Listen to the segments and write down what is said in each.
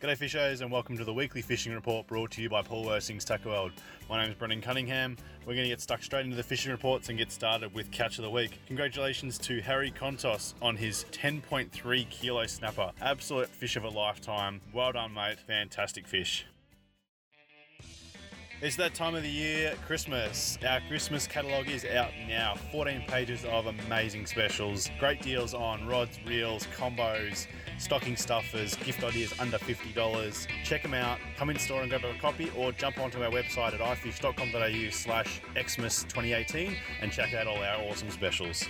G'day fishers and welcome to the weekly fishing report brought to you by Paul Worsteling's Tackle World. My name is Brendan Cunningham. We're going to get stuck straight into the fishing reports and get started with catch of the week. Congratulations to Harry Contos on his 10.3 kilo snapper. Absolute fish of a lifetime. Well done mate, fantastic fish. It's that time of the year, Christmas. Our Christmas catalogue is out now. 14 pages of amazing specials. Great deals on rods, reels, combos, stocking stuffers, gift ideas under $50. Check them out. Come in store and grab a copy or jump onto our website at ifish.com.au slash Xmas 2018 and check out all our awesome specials.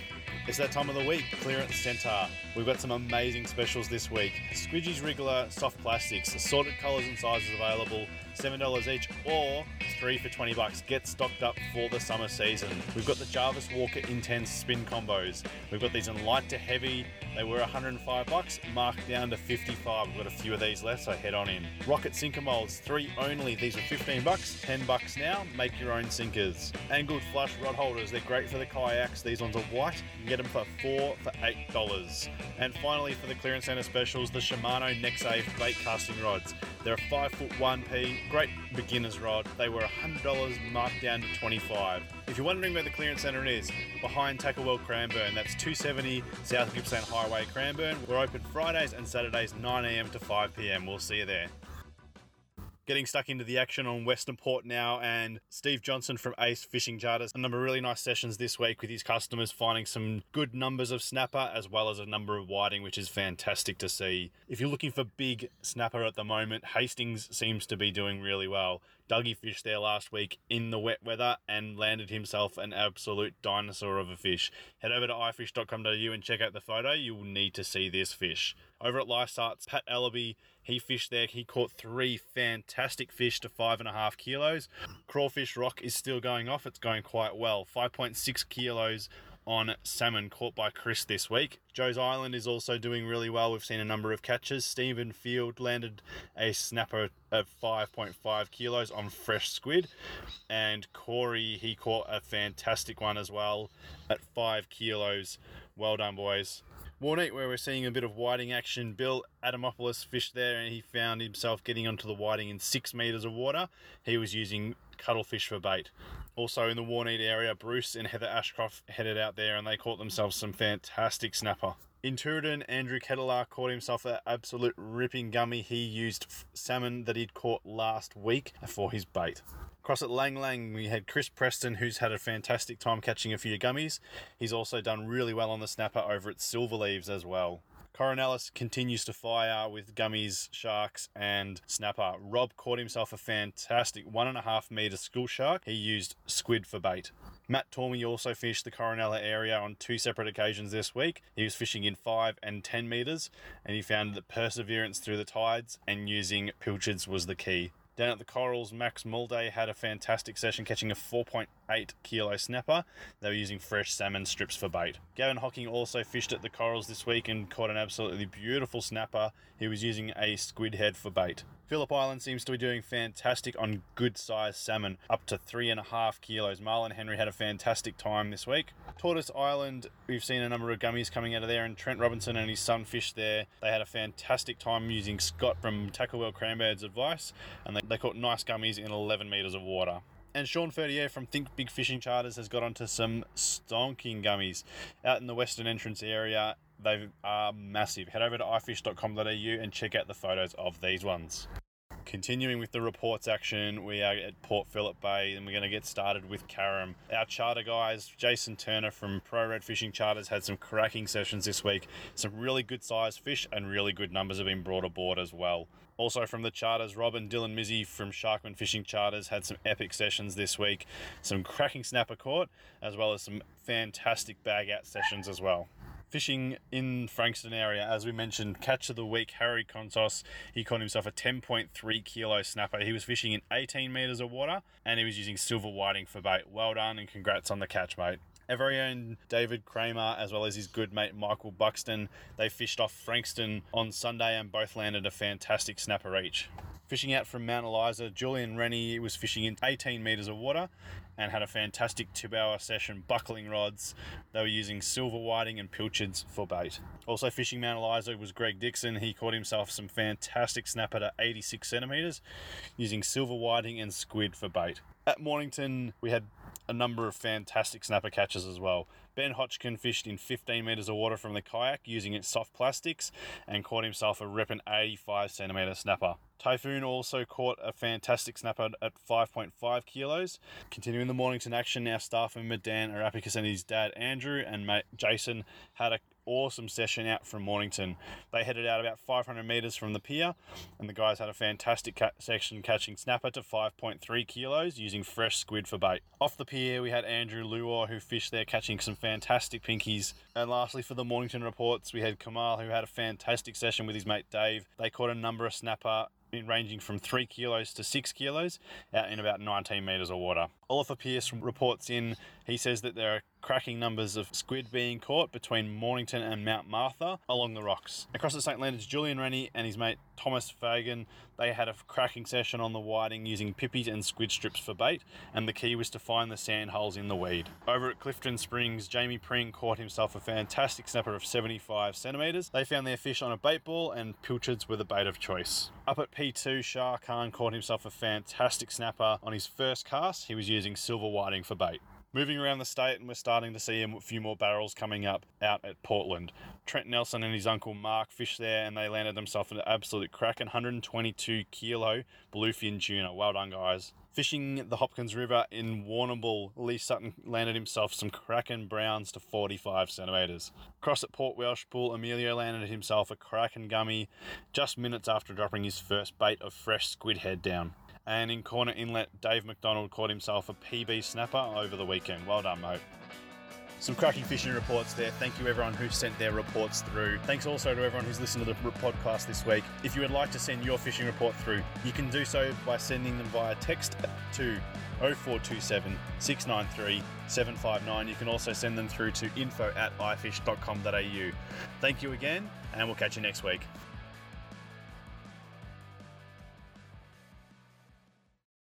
It's that time of the week, clearance centre. We've got some amazing specials this week. Squidgy's Wriggler soft plastics, assorted colours and sizes available, $7 each, or three for 20 bucks. Get stocked up for the summer season. We've got the Jarvis Walker Intense spin combos. We've got these in light to heavy. They were 105 bucks, marked down to 55. We've got a few of these left, so head on in. Rocket sinker molds, three only. These are 15 bucks, 10 bucks now. Make your own sinkers. Angled flush rod holders. They're great for the kayaks. These ones are white. You can get them for four for eight dollars. And finally, for the clearance center specials, the Shimano Nexave bait casting rods. They're a five foot one p, great beginner's rod. They were $100 marked down to 25. If you're wondering where the clearance centre is, behind Tackle World Cranbourne, that's 270 South Gippsland Highway, Cranbourne. We're open Fridays and Saturdays 9am to 5pm. We'll see you there getting stuck into the action on Western Port now, and Steve Johnson from Ace Fishing Charters. A number of really nice sessions this week with his customers, finding some good numbers of snapper as well as a number of whiting, which is fantastic to see. If you're looking for big snapper at the moment, Hastings seems to be doing really well. Dougie fished there last week in the wet weather and landed himself an absolute dinosaur of a fish. Head over to ifish.com.au and check out the photo. You will need to see this fish. Over at Lysaghts, Pat Ellaby, he fished there. He caught three fantastic fish to five and a half kilos. Crawfish Rock is still going off. It's going quite well. 5.6 kilos on salmon caught by Chris this week. Joe's Island is also doing really well. We've seen a number of catches. Stephen Field landed a snapper of 5.5 kilos on fresh squid. And Corey, he caught a fantastic one as well at 5 kilos. Well done, boys. Warneet, where we're seeing a bit of whiting action. Bill Adamopoulos fished there and he found himself getting onto the whiting in six metres of water. He was using cuttlefish for bait. Also in the Warneet area, Bruce and Heather Ashcroft headed out there and they caught themselves some fantastic snapper. Tooradin, Andrew Kettler caught himself an absolute ripping gummy. He used salmon that he'd caught last week for his bait. Across at Lang Lang, we had Chris Preston, who's had a fantastic time catching a few gummies. He's also done really well on the snapper over at Silver Leaves as well. Corinella's continues to fire with gummies, sharks, and snapper. Rob caught himself a fantastic one and a half meter school shark. He used squid for bait. Matt Tormey also fished the Corinella area on two separate occasions this week. He was fishing in 5 and 10 metres, and he found that perseverance through the tides and using pilchards was the key. Down at the Corals, Max Mulday had a fantastic session catching a 4.8 kilo snapper. They were using fresh salmon strips for bait. Gavin Hocking also fished at the Corals this week and caught an absolutely beautiful snapper. He was using a squid head for bait. Phillip Island seems to be doing fantastic on good sized salmon, up to three and a half kilos. Marlon Henry had a fantastic time this week. Tortoise Island, we've seen a number of gummies coming out of there, and Trent Robinson and his son fished there. They had a fantastic time using Scott from Tackle World Cranbourne's advice, and they, they caught nice gummies in 11 metres of water. And Sean Fertier from Think Big Fishing Charters has got onto some stonking gummies out in the Western Entrance area. They are massive. Head over to ifish.com.au and check out the photos of these ones. Continuing with the reports action, we are at Port Phillip Bay and we're going to get started with Carrum. Our charter guys, Jason Turner from Pro Red Fishing Charters, had some cracking sessions this week. Some really good sized fish and really good numbers have been brought aboard as well. Also from the charters, Rob and Dylan Mizzy from Sharkman Fishing Charters had some epic sessions this week. Some cracking snapper caught, as well as some fantastic bag out sessions as well fishing in Frankston area, as we mentioned, catch of the week, Harry Contos. He caught himself a 10.3 kilo snapper. He was fishing in 18 meters of water and he was using silver whiting for bait. Well done and congrats on the catch, mate. Our very own David Kramer, as well as his good mate Michael Buxton, they fished off Frankston on Sunday and both landed a fantastic snapper each. Fishing out from Mount Eliza, Julian Rennie was fishing in 18 metres of water and had a fantastic two hour session buckling rods. They were using silver whiting and pilchards for bait. Also fishing Mount Eliza was Greg Dixon. He caught himself some fantastic snapper at 86 centimetres using silver whiting and squid for bait. At Mornington, we had a number of fantastic snapper catches as well. Ben Hodgkin fished in 15 metres of water from the kayak using its soft plastics and caught himself a ripping 85 centimetre snapper. Typhoon also caught a fantastic snapper at 5.5 kilos. Continuing the Mornington action, our staff member Dan Arapicus and his dad Andrew and mate Jason had a awesome session out from Mornington. They headed out about 500 metres from the pier, and the guys had a fantastic ca- section catching snapper to 5.3 kilos using fresh squid for bait. Off the pier, we had Andrew Luor who fished there catching some fantastic pinkies. And lastly, for the Mornington reports, we had Kamal who had a fantastic session with his mate Dave. They caught a number of snapper in ranging from 3 kilos to 6 kilos out in about 19 metres of water. Oliver Pierce reports in, he says that there are cracking numbers of squid being caught between Mornington and Mount Martha along the rocks. Across the St. Leonards, Julian Rennie and his mate Thomas Fagan, they had a cracking session on the whiting using pippies and squid strips for bait, and the key was to find the sand holes in the weed. Over at Clifton Springs, Jamie Pring caught himself a fantastic snapper of 75 centimetres. They found their fish on a bait ball, and pilchards were the bait of choice. Up at P2, Shah Khan caught himself a fantastic snapper on his first cast. He was using silver whiting for bait. Moving around the state, and we're starting to see a few more barrels coming up out at Portland. Trent Nelson and his uncle Mark fished there, and they landed themselves an absolute cracking 122 kilo bluefin tuna. Well done, guys. Fishing the Hopkins River in Warrnambool, Lee Sutton landed himself some Kraken Browns to 45 centimetres. Across at Port Welshpool, Emilio landed himself a Kraken Gummy just minutes after dropping his first bait of fresh squid head down. And in Corner Inlet, Dave McDonald caught himself a PB snapper over the weekend. Well done, mate. Some cracking fishing reports there. Thank you, everyone who sent their reports through. Thanks also to everyone who's listened to the podcast this week. If you would like to send your fishing report through, you can do so by sending them via text to 0427 693 759. You can also send them through to info at ifish.com.au. Thank you again, and we'll catch you next week.